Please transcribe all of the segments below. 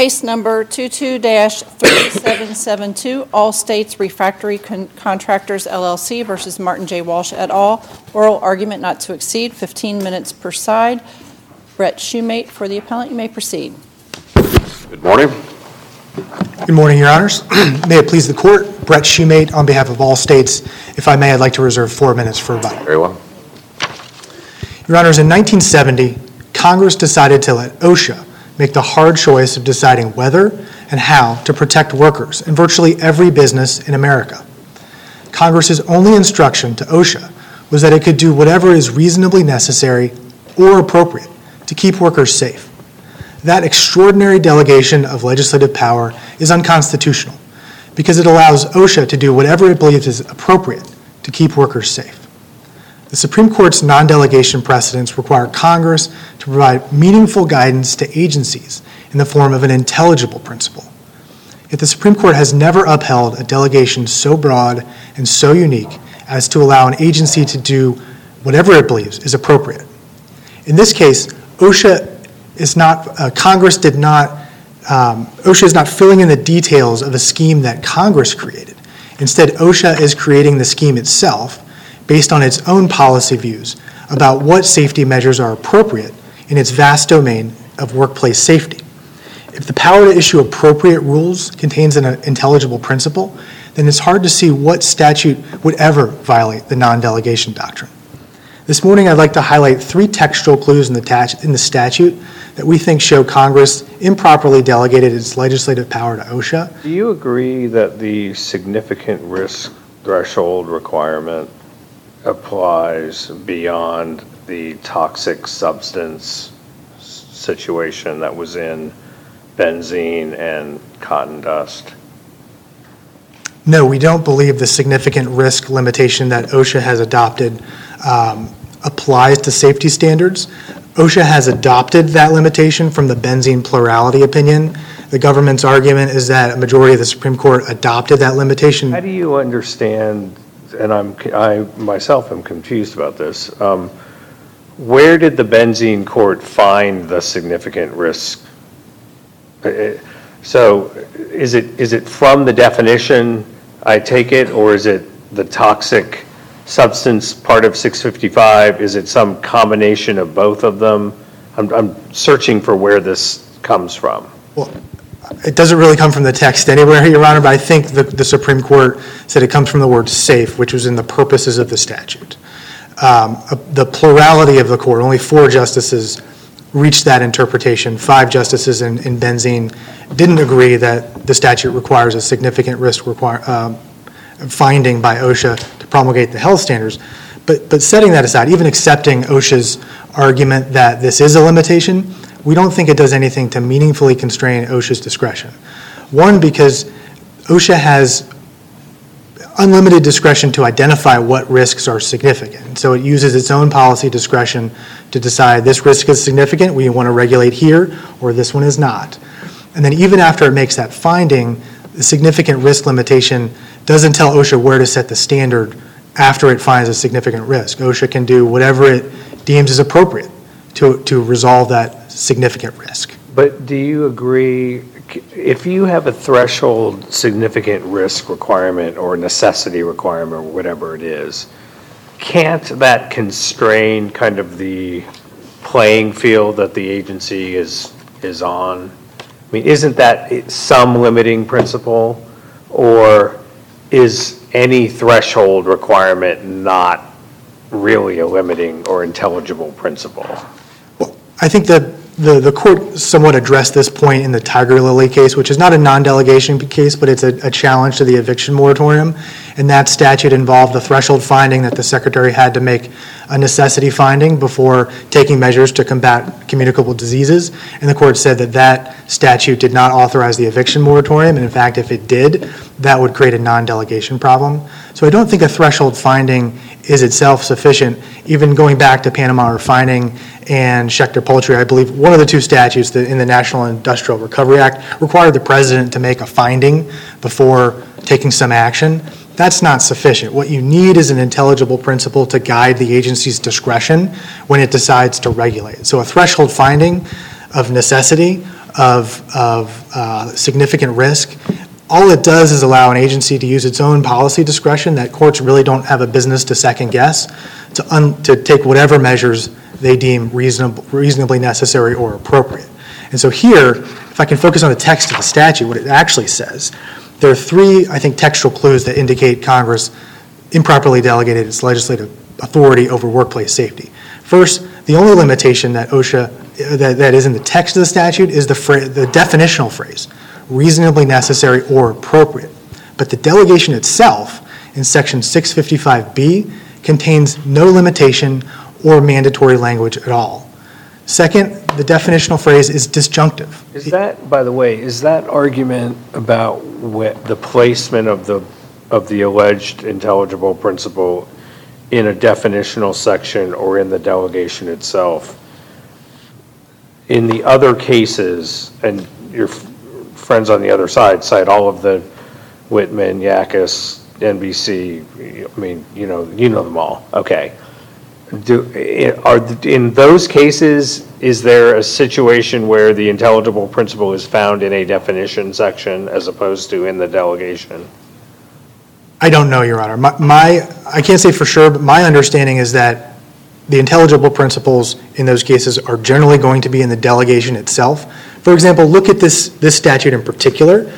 Case number 22-3772, Allstates Refractory Con- Contractors LLC versus Martin J. Walsh et al. Oral argument not to exceed 15 minutes per side. Brett Shumate for the appellant, you may proceed. Good morning. Good morning, Your Honors. May it please the Court, Brett Shumate on behalf of Allstates. If I may, I'd like to reserve four minutes for rebuttal. Very well. Your Honors, in 1970, Congress decided to let OSHA make the hard choice of deciding whether and how to protect workers in virtually every business in America. Congress's only instruction to OSHA was that it could do whatever is reasonably necessary or appropriate to keep workers safe. That extraordinary delegation of legislative power is unconstitutional because it allows OSHA to do whatever it believes is appropriate to keep workers safe. The Supreme Court's non delegation precedents require Congress to provide meaningful guidance to agencies in the form of an intelligible principle. Yet the Supreme Court has never upheld a delegation so broad and so unique as to allow an agency to do whatever it believes is appropriate. In this case, OSHA is not, uh, Congress did not, um, OSHA is not filling in the details of a scheme that Congress created. Instead, OSHA is creating the scheme itself based on its own policy views about what safety measures are appropriate in its vast domain of workplace safety. If the power to issue appropriate rules contains an intelligible principle, then it's hard to see what statute would ever violate the non delegation doctrine. This morning, I'd like to highlight three textual clues in the, in the, statute that we think show Congress improperly delegated its legislative power to OSHA. Do you agree that the significant risk threshold requirement applies beyond the toxic substance situation that was in benzene and cotton dust? No, we don't believe the significant risk limitation that OSHA has adopted um, applies to safety standards. OSHA has adopted that limitation from the benzene plurality opinion. The government's argument is that a majority of the Supreme Court adopted that limitation. How do you understand and I'm, I myself am confused about this. Um, where did the benzene court find the significant risk? Uh, uh, so is it, is it from the definition, I take it, or is it the toxic substance part of 655? Is it some combination of both of them? I'm, searching for where this comes from. Well, it doesn't really come from the text anywhere, Your Honor, but I think the Supreme Court said it comes from the word safe, which was in the purposes of the statute. Um, the plurality of the court, only four justices reached that interpretation. Five justices in, Benzene didn't agree that the statute requires a significant risk require, um, finding by OSHA to promulgate the health standards. But, but setting that aside, even accepting OSHA's argument that this is a limitation, we don't think it does anything to meaningfully constrain OSHA's discretion. One, because OSHA has unlimited discretion to identify what risks are significant. So it uses its own policy discretion to decide this risk is significant, we want to regulate here, or this one is not. And then even after it makes that finding, the significant risk limitation doesn't tell OSHA where to set the standard after it finds a significant risk. OSHA can do whatever it deems is appropriate to, to resolve that significant risk. But do you agree, if you have a threshold significant risk requirement or necessity requirement, or whatever it is, can't that constrain kind of the playing field that the agency is, is on? I mean, isn't that some limiting principle? Or is any threshold requirement not really a limiting or intelligible principle? Well, I think that the, the court somewhat addressed this point in the Tiger Lily case, which is not a non-delegation case, but it's a challenge to the eviction moratorium. And that statute involved the threshold finding that the secretary had to make a necessity finding before taking measures to combat communicable diseases. And the court said that that statute did not authorize the eviction moratorium. And in fact, if it did, that would create a non-delegation problem. So I don't think a threshold finding is itself sufficient. Even going back to Panama refining and Schechter Poultry, I believe one of the two statutes in the National Industrial Recovery Act required the president to make a finding before taking some action. That's not sufficient. What you need is an intelligible principle to guide the agency's discretion when it decides to regulate. So a threshold finding of necessity of, of uh, significant risk. All it does is allow an agency to use its own policy discretion that courts really don't have a business to second guess, to, un, to take whatever measures they deem reasonable, reasonably necessary or appropriate. And so here, if I can focus on the text of the statute, what it actually says, there are three, I think, textual clues that indicate Congress improperly delegated its legislative authority over workplace safety. First, the only limitation that OSHA, uh, that, that is in the text of the statute is the the definitional phrase, reasonably necessary or appropriate. But the delegation itself in section 655B contains no limitation or mandatory language at all. Second, the definitional phrase is disjunctive. Is that, by the way, is that argument about the placement of the, of the alleged intelligible principle in a definitional section or in the delegation itself? In the other cases, and your friends on the other side cite all of the Whitman, Yakus, NBC, I mean, you know, you know them all, okay. Do, are, in those cases, is there a situation where the intelligible principle is found in a definition section as opposed to in the delegation? I don't know, Your Honor. My- My, I can't say for sure, but my understanding is that the intelligible principles in those cases are generally going to be in the delegation itself. For example, look at this, this statute in particular.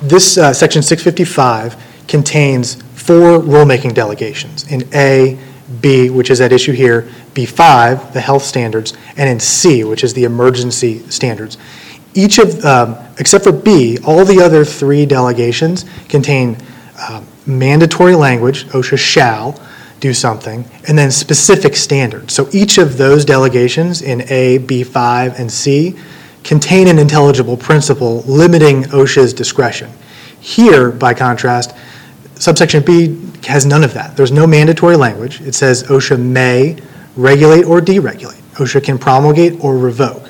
This, uh, section 655 contains four rulemaking delegations in A, B, which is at issue here, B5, the health standards, and in C, which is the emergency standards. Each of, um, except for B, all the other three delegations contain um, mandatory language, OSHA shall do something, and then specific standards. So each of those delegations in A, B5, and C contain an intelligible principle limiting OSHA's discretion. Here, by contrast, subsection B has none of that. There's no mandatory language. It says OSHA may regulate or deregulate. OSHA can promulgate or revoke.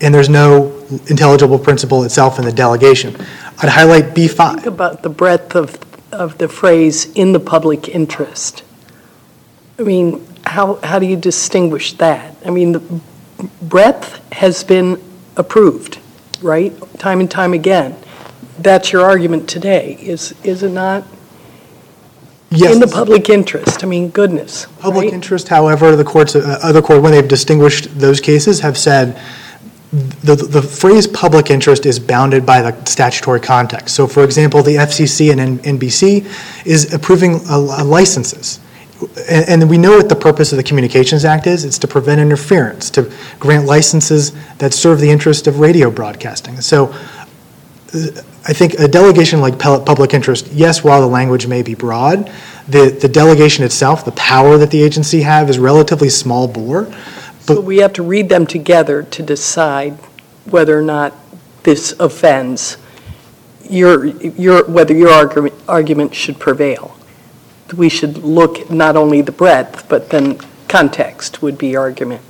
And there's no intelligible principle itself in the delegation. I'd highlight B5. about the breadth of, of the phrase "in the public interest." I mean, how, how do you distinguish that? I mean, the breadth has been approved, right? Time and time again. That's your argument today, is, is it not? Yes. In the public interest, I mean, goodness, Public right? interest, however, the courts, uh, other court, when they've distinguished those cases, have said the, the phrase public interest is bounded by the statutory context. So for example, the FCC and N- NBC is approving uh, licenses. And, and we know what the purpose of the Communications Act is. It's to prevent interference, to grant licenses that serve the interest of radio broadcasting. So uh, I think a delegation like public interest, yes, while the language may be broad, the, delegation itself, the power that the agency have is relatively small bore. So we have to read them together to decide whether or not this offends, whether your argument, argument should prevail. We should look not only the breadth, but then context would be argument.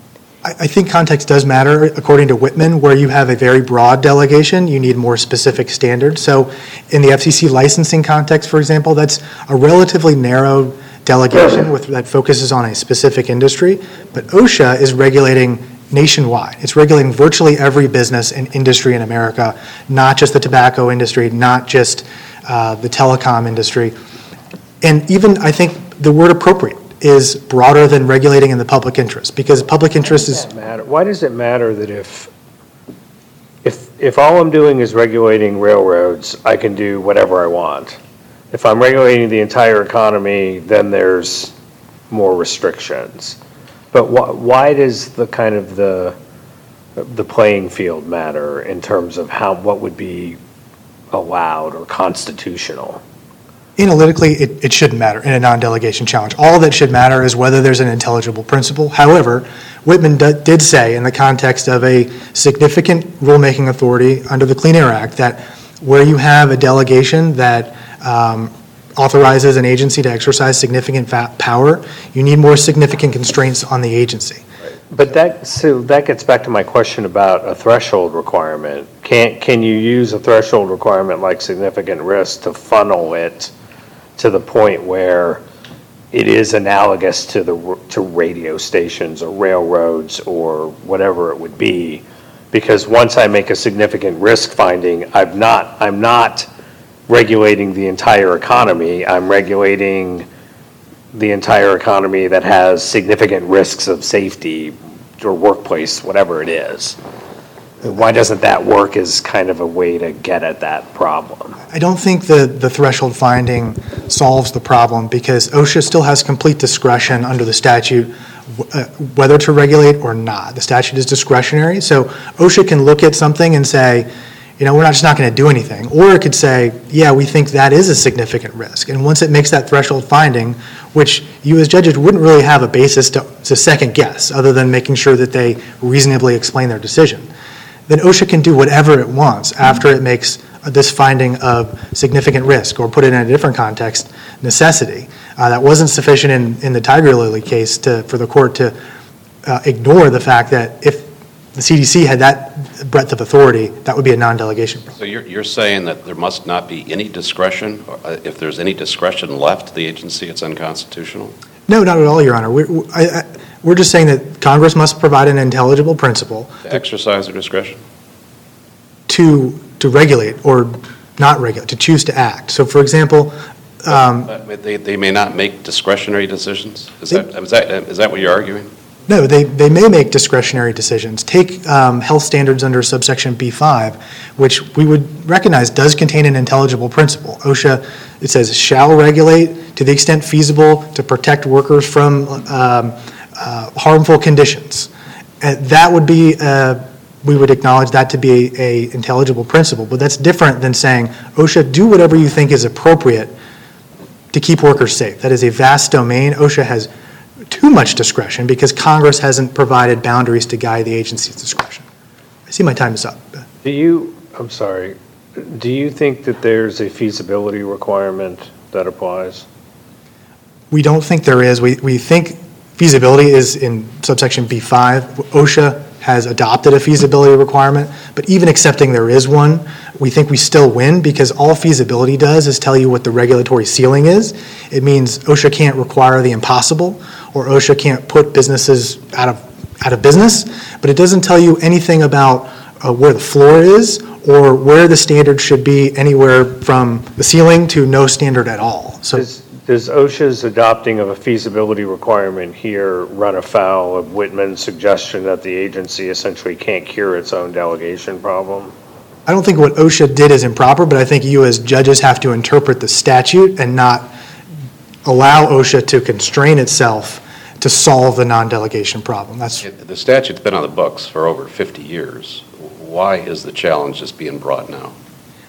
I, think context does matter, according to Whitman, where you have a very broad delegation, you need more specific standards. So in the FCC licensing context, for example, that's a relatively narrow delegation with, that focuses on a specific industry. But OSHA is regulating nationwide. It's regulating virtually every business and industry in America, not just the tobacco industry, not just uh, the telecom industry. And even, I think, the word appropriate is broader than regulating in the public interest, because public interest is, matter? Why does it matter that if, if, if all I'm doing is regulating railroads, I can do whatever I want? If I'm regulating the entire economy, then there's more restrictions. But why, why does the kind of the, the playing field matter in terms of how, what would be allowed or constitutional? Analytically, it, it shouldn't matter in a non-delegation challenge. All that should matter is whether there's an intelligible principle. However, Whitman d- did say, in the context of a significant rulemaking authority under the Clean Air Act, that where you have a delegation that um, authorizes an agency to exercise significant fa- power, you need more significant constraints on the agency. But that, so that gets back to my question about a threshold requirement. Can, can you use a threshold requirement like significant risk to funnel it to the point where it is analogous to the, to radio stations or railroads or whatever it would be? Because once I make a significant risk finding, I'm not, I'm not regulating the entire economy. I'm regulating the entire economy that has significant risks of safety or workplace, whatever it is. Why doesn't that work as kind of a way to get at that problem? I don't think the, the threshold finding solves the problem because OSHA still has complete discretion under the statute uh, whether to regulate or not. The statute is discretionary, so OSHA can look at something and say, you know, we're not just not going to do anything. Or it could say, yeah, we think that is a significant risk. And once it makes that threshold finding, which you as judges wouldn't really have a basis to, to second guess, other than making sure that they reasonably explain their decision, then OSHA can do whatever it wants after it makes this finding of significant risk, or put it in a different context, necessity. Uh, That wasn't sufficient in, in the Tiger Lily case to, for the court to uh, ignore the fact that if the CDC had that breadth of authority, that would be a non-delegation. problem. So you're, you're saying that there must not be any discretion? or, uh, If there's any discretion left to the agency, it's unconstitutional? No, not at all, Your Honor. We're, I- I- we're just saying that Congress must provide an intelligible principle To exercise their discretion? to, to regulate or not regulate, to choose to act. So for example, um, They, they may not make discretionary decisions? Is They- that, is that, is that what you're arguing? No, they, they may make discretionary decisions. Take um, health standards under subsection B5, which we would recognize does contain an intelligible principle. OSHA, it says, shall regulate to the extent feasible to protect workers from um, harmful conditions. That would be, uh, we would acknowledge that to be a intelligible principle, but that's different than saying, OSHA, do whatever you think is appropriate to keep workers safe. That is a vast domain. OSHA has too much discretion because Congress hasn't provided boundaries to guide the agency's discretion. I see my time is up. Do you, I'm sorry, do you think that there's a feasibility requirement that applies? We don't think there is. We, we think feasibility is in subsection B5. OSHA has adopted a feasibility requirement, but even accepting there is one, we think we still win because all feasibility does is tell you what the regulatory ceiling is. It means OSHA can't require the impossible, or OSHA can't put businesses out of, out of business, but it doesn't tell you anything about uh, where the floor is or where the standard should be anywhere from the ceiling to no standard at all. So Does does OSHA's adopting of a feasibility requirement here run afoul of Whitman's suggestion that the agency essentially can't cure its own delegation problem? I don't think what OSHA did is improper, but I think you as judges have to interpret the statute and not allow OSHA to constrain itself to solve the non-delegation problem. That's, The statute's been on the books for over 50 years. Why is the challenge just being brought now?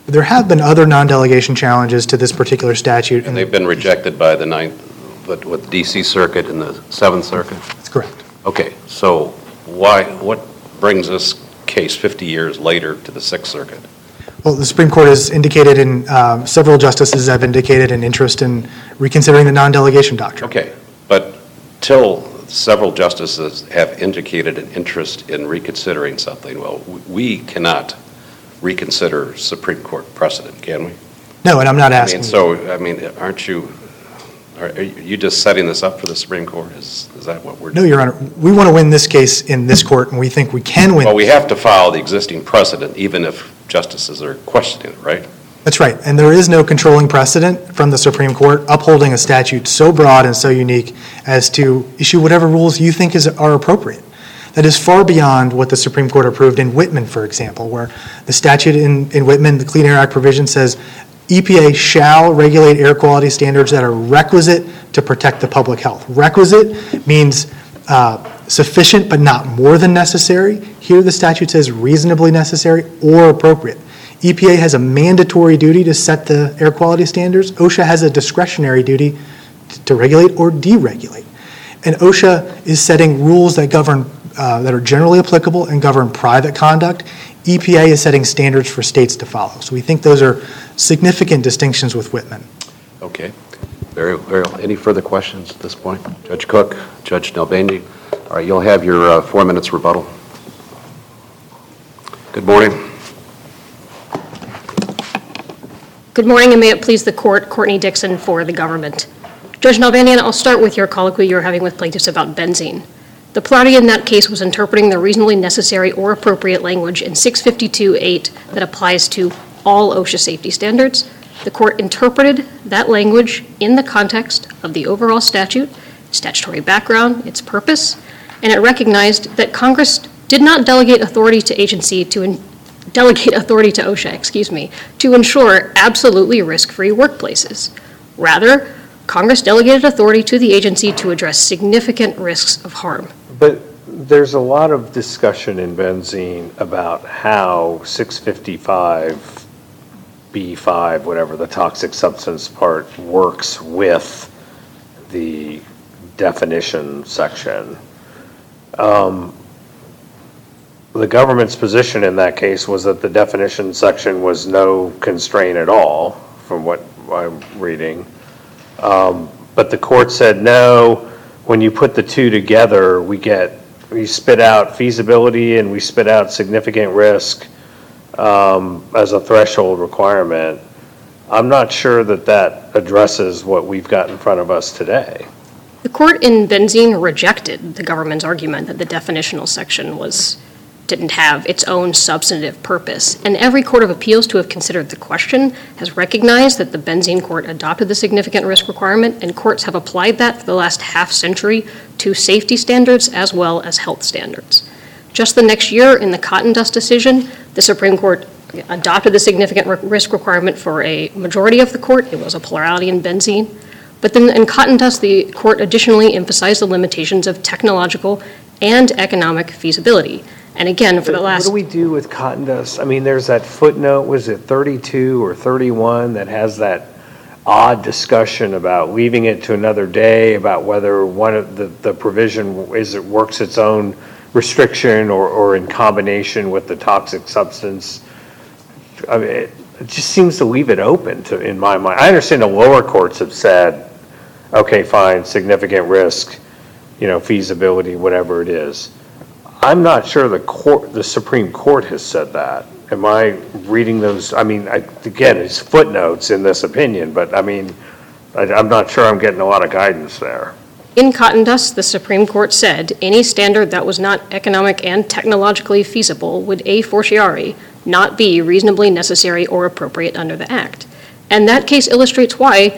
There have been other non-delegation challenges to this particular statute. And they've been rejected by the ninth, what, what, DC Circuit and the Seventh Circuit? That's correct. Okay, so why, what brings this case 50 years later to the Sixth Circuit? Well, the Supreme Court has indicated, and um, several justices have indicated an interest in reconsidering the non-delegation doctrine. Okay, but till several justices have indicated an interest in reconsidering something, well, we cannot reconsider Supreme Court precedent, can we? No, and I'm not I asking. mean, so, I mean, aren't you, are are you just setting this up for the Supreme Court? Is, is that what we're No, doing? Your Honor, we want to win this case in this court, and we think we can win. Well, we have to follow the existing precedent, even if justices are questioning it, right? That's right, and there is no controlling precedent from the Supreme Court upholding a statute so broad and so unique as to issue whatever rules you think is, are appropriate. That is far beyond what the Supreme Court approved in Whitman, for example, where the statute in, in Whitman, the Clean Air Act provision says EPA shall regulate air quality standards that are requisite to protect the public health. Requisite means uh, sufficient but not more than necessary. Here, the statute says reasonably necessary or appropriate. EPA has a mandatory duty to set the air quality standards. OSHA has a discretionary duty to regulate or deregulate. And OSHA is setting rules that govern, that are generally applicable and govern private conduct. EPA is setting standards for states to follow. So we think those are significant distinctions with Whitman. Okay, very, very, any further questions at this point? Judge Cook, Judge Nalbandian, all right, you'll have your uh, four minutes rebuttal. Good morning. Good morning, and may it please the court, Courtney Dixon for the government. Judge Nalbandian, I'll start with your colloquy you're having with plaintiffs about benzene. The plurality in that case was interpreting the reasonably necessary or appropriate language in 652.8 that applies to all OSHA safety standards. The court interpreted that language in the context of the overall statute, statutory background, its purpose, and it recognized that Congress did not delegate authority to agency to, en- delegate authority to OSHA, excuse me, to ensure absolutely risk-free workplaces. Rather, Congress delegated authority to the agency to address significant risks of harm. But there's a lot of discussion in benzene about how 655 B5, whatever the toxic substance part, works with the definition section. Um, The government's position in that case was that the definition section was no constraint at all, from what I'm reading. Um, But the court said, no, when you put the two together, we get, we spit out feasibility and we spit out significant risk um, as a threshold requirement. I'm not sure that that addresses what we've got in front of us today. The court in Benzene rejected the government's argument that the definitional section was, didn't have its own substantive purpose. And every court of appeals to have considered the question has recognized that the benzene court adopted the significant risk requirement, and courts have applied that for the last half century to safety standards as well as health standards. Just the next year, in the cotton dust decision, the Supreme Court adopted the significant risk requirement for a majority of the court. It was a plurality in benzene. But then in cotton dust, the court additionally emphasized the limitations of technological and economic feasibility. And again, for the last. What do we do with cotton dust? I mean, there's that footnote, was it 32 or 31, that has that odd discussion about leaving it to another day, about whether one of the, the provision is, it works its own restriction or, or in combination with the toxic substance. I mean, it it just seems to leave it open to, in my mind. I understand the lower courts have said, okay, fine, significant risk, you know, feasibility, whatever it is. I'm not sure the court, the Supreme Court has said that. Am I reading those, I mean, I- again, it's footnotes in this opinion, but I mean, I- I'm not sure I'm getting a lot of guidance there. in cotton dust, the Supreme Court said any standard that was not economic and technologically feasible would a fortiori not be reasonably necessary or appropriate under the Act. And that case illustrates why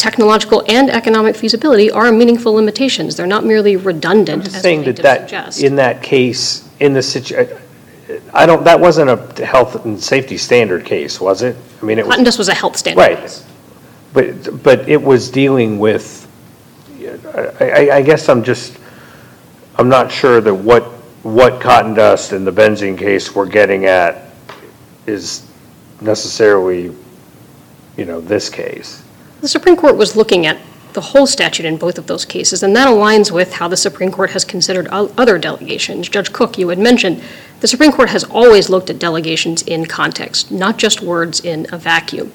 technological and economic feasibility are meaningful limitations. They're not merely I'm redundant, just as saying that that, suggest. in that case, in the situ, I don't, that wasn't a health and safety standard case, was it? I mean, it was. Cotton dust was a health standard. Right. But, but it was dealing with, I, I, I guess I'm just, I'm not sure that what, what cotton dust and the benzene case we're getting at is necessarily, you know, this case. The Supreme Court was looking at the whole statute in both of those cases, and that aligns with how the Supreme Court has considered other delegations. Judge Cook, you had mentioned, the Supreme Court has always looked at delegations in context, not just words in a vacuum.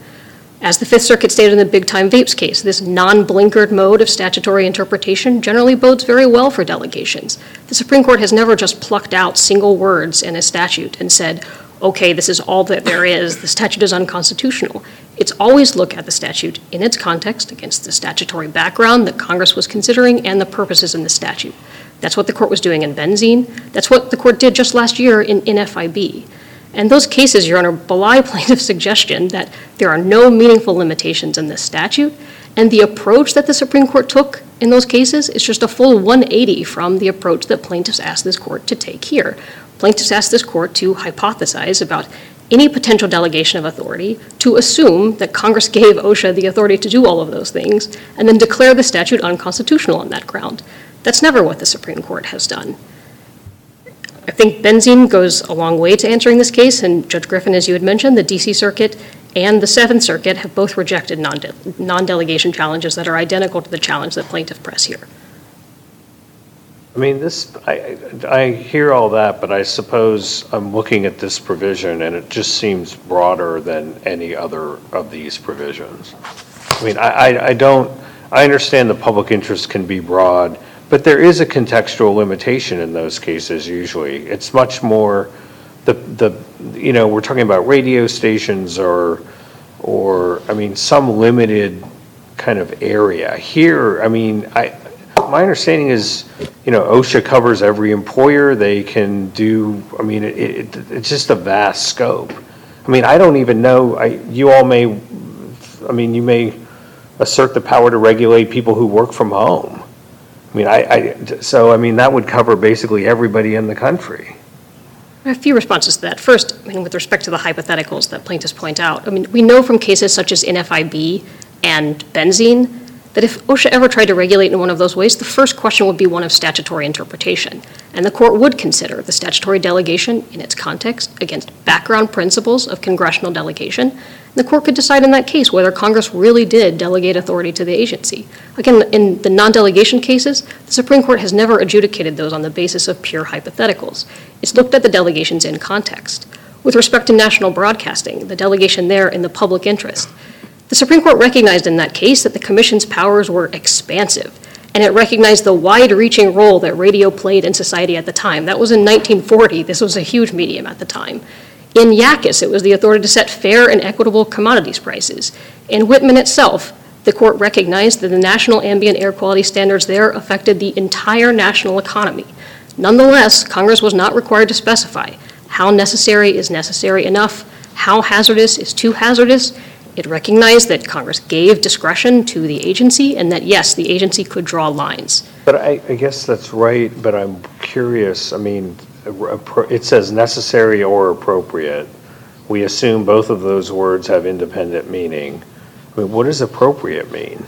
As the Fifth Circuit stated in the Big Time Vapes case, this non-blinkered mode of statutory interpretation generally bodes very well for delegations. The Supreme Court has never just plucked out single words in a statute and said, okay, this is all that there is, the statute is unconstitutional. It's always look at the statute in its context against the statutory background that Congress was considering and the purposes in the statute. That's what the court was doing in benzene. That's what the court did just last year in NFIB. And those cases, Your Honor, belie plaintiff's suggestion that there are no meaningful limitations in this statute, and the approach that the Supreme Court took in those cases is just a full 180 from the approach that plaintiffs asked this court to take here. Plaintiffs asked this court to hypothesize about any potential delegation of authority, to assume that Congress gave OSHA the authority to do all of those things, and then declare the statute unconstitutional on that ground. That's never what the Supreme Court has done. I think benzene goes a long way to answering this case, and Judge Griffin, as you had mentioned, the DC Circuit and the Seventh Circuit have both rejected non- non-delegation challenges that are identical to the challenge that plaintiff press here. I mean, this, I, I hear all that, but I suppose I'm looking at this provision and it just seems broader than any other of these provisions. I mean, I, I, I don't, I understand the public interest can be broad, but there is a contextual limitation in those cases usually. It's much more, the, the, you know, we're talking about radio stations or, or, I mean, some limited kind of area. Here, I mean, I, my understanding is, you know, OSHA covers every employer, they can do, I mean, it, it, it's just a vast scope. I mean, I don't even know, I, you all may, I mean, you may assert the power to regulate people who work from home. I mean, I, I, so, I mean, that would cover basically everybody in the country. A few responses to that. First, I mean, with respect to the hypotheticals that plaintiffs point out, I mean, we know from cases such as NFIB and benzene that if OSHA ever tried to regulate in one of those ways, the first question would be one of statutory interpretation. And the court would consider the statutory delegation in its context against background principles of congressional delegation. The court could decide in that case whether Congress really did delegate authority to the agency. Again, in the non-delegation cases, the Supreme Court has never adjudicated those on the basis of pure hypotheticals. It's looked at the delegations in context. With respect to national broadcasting, the delegation there in the public interest, the Supreme Court recognized in that case that the Commission's powers were expansive, and it recognized the wide-reaching role that radio played in society at the time. That was in 1940. This was a huge medium at the time. In Yakus, it was the authority to set fair and equitable commodities prices. In Whitman itself, the court recognized that the national ambient air quality standards there affected the entire national economy. Nonetheless, Congress was not required to specify how necessary is necessary enough, how hazardous is too hazardous. It recognized that Congress gave discretion to the agency and that, yes, the agency could draw lines. But I, I guess that's right, but I'm curious, I mean, it says necessary or appropriate. We assume both of those words have independent meaning. I mean, what does appropriate mean?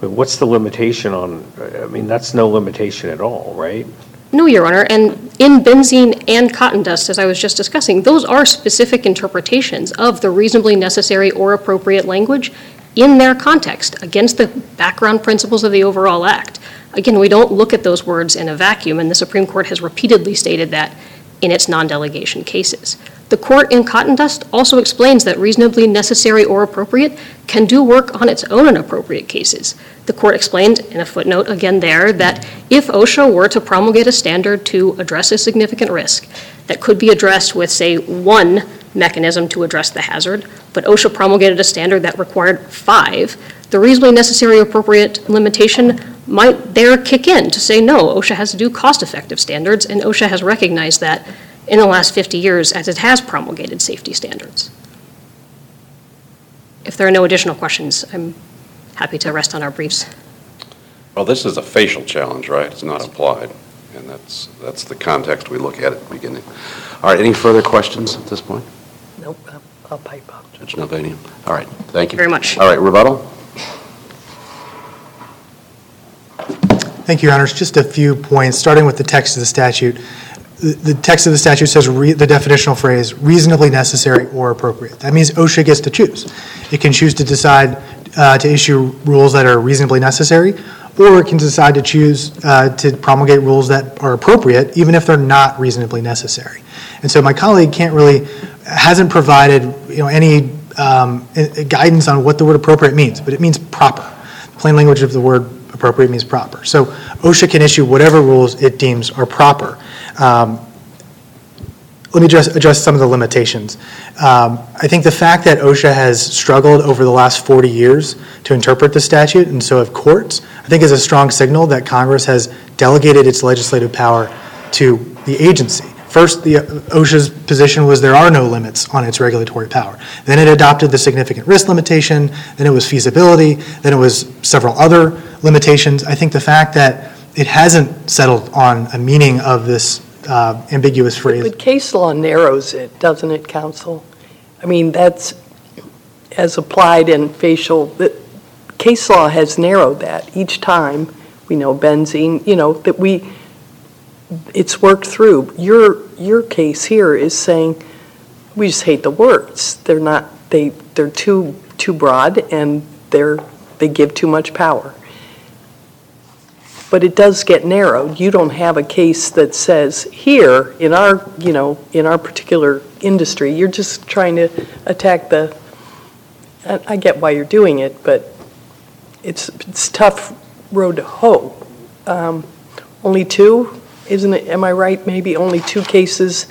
I mean, what's the limitation on, I mean, that's no limitation at all, right? No, Your Honor, and in benzene and cotton dust, as I was just discussing, those are specific interpretations of the reasonably necessary or appropriate language in their context against the background principles of the overall act. Again, we don't look at those words in a vacuum, and the Supreme Court has repeatedly stated that in its non-delegation cases. The court in cotton dust also explains that reasonably necessary or appropriate can do work on its own in appropriate cases. The court explained in a footnote again there that if OSHA were to promulgate a standard to address a significant risk that could be addressed with, say, one mechanism to address the hazard, but OSHA promulgated a standard that required five, the reasonably necessary appropriate limitation might there kick in to say, no, OSHA has to do cost-effective standards, and OSHA has recognized that in the last 50 years as it has promulgated safety standards. If there are no additional questions, I'm happy to rest on our briefs. Well, this is a facial challenge, right? It's not applied, and that's, that's the context we look at at the beginning. All right, any further questions at this point? Nope, I'll- I'll pipe up. Judge Nalbandian? All right, thank you. Very much. All right, rebuttal? Thank you, Your Honors. Just a few points, starting with the text of the statute. The the text of the statute says, re- the definitional phrase, reasonably necessary or appropriate. That means OSHA gets to choose. It can choose to decide to issue rules that are reasonably necessary, or it can decide to choose uh, to promulgate rules that are appropriate, even if they're not reasonably necessary. And so my colleague can't really, hasn't provided, you know, any um, guidance on what the word appropriate means, but it means proper. Plain language of the word appropriate means proper. So OSHA can issue whatever rules it deems are proper. Let me address, address some of the limitations. Um, I think the fact that OSHA has struggled over the last 40 years to interpret the statute, and so have courts, I think is a strong signal that Congress has delegated its legislative power to the agency. First, the uh, OSHA's position was there are no limits on its regulatory power. Then it adopted the significant risk limitation, then it was feasibility, then it was several other limitations. I think the fact that it hasn't settled on a meaning of this Uh, ambiguous phrase. But case law narrows it, doesn't it, counsel? I mean, that's, as applied in facial, the case law has narrowed that each time. We know benzene, you know, that we, it's worked through. Your, your case here is saying, we just hate the words. They're not, they, they're too, too broad and they're, they give too much power. But it does get narrowed. You don't have a case that says, here, in our, you know, in our particular industry, you're just trying to attack the, I get why you're doing it, but it's, it's tough road to hoe. Um, Only two, isn't it, am I right? Maybe only two cases,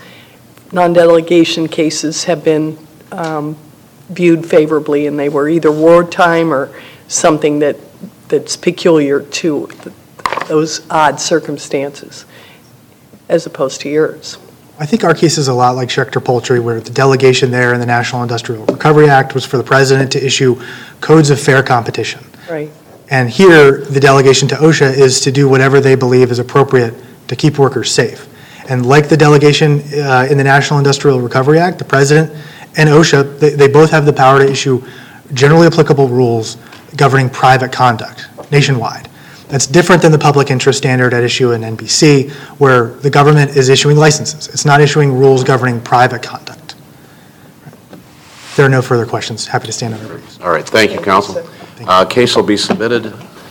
non-delegation cases have been um, viewed favorably, and they were either wartime or something that, that's peculiar to those odd circumstances, as opposed to yours. I think our case is a lot like Schechter Poultry, where the delegation there in the National Industrial Recovery Act was for the president to issue codes of fair competition. Right. And here, the delegation to OSHA is to do whatever they believe is appropriate to keep workers safe. And like the delegation uh, in the National Industrial Recovery Act, the president and OSHA, they, they both have the power to issue generally applicable rules governing private conduct nationwide. That's different than the public interest standard at issue in NBC, where the government is issuing licenses. It's not issuing rules governing private conduct. If there are no further questions, happy to stand on the briefs. All right, thank you, counsel. Uh, Case will be submitted.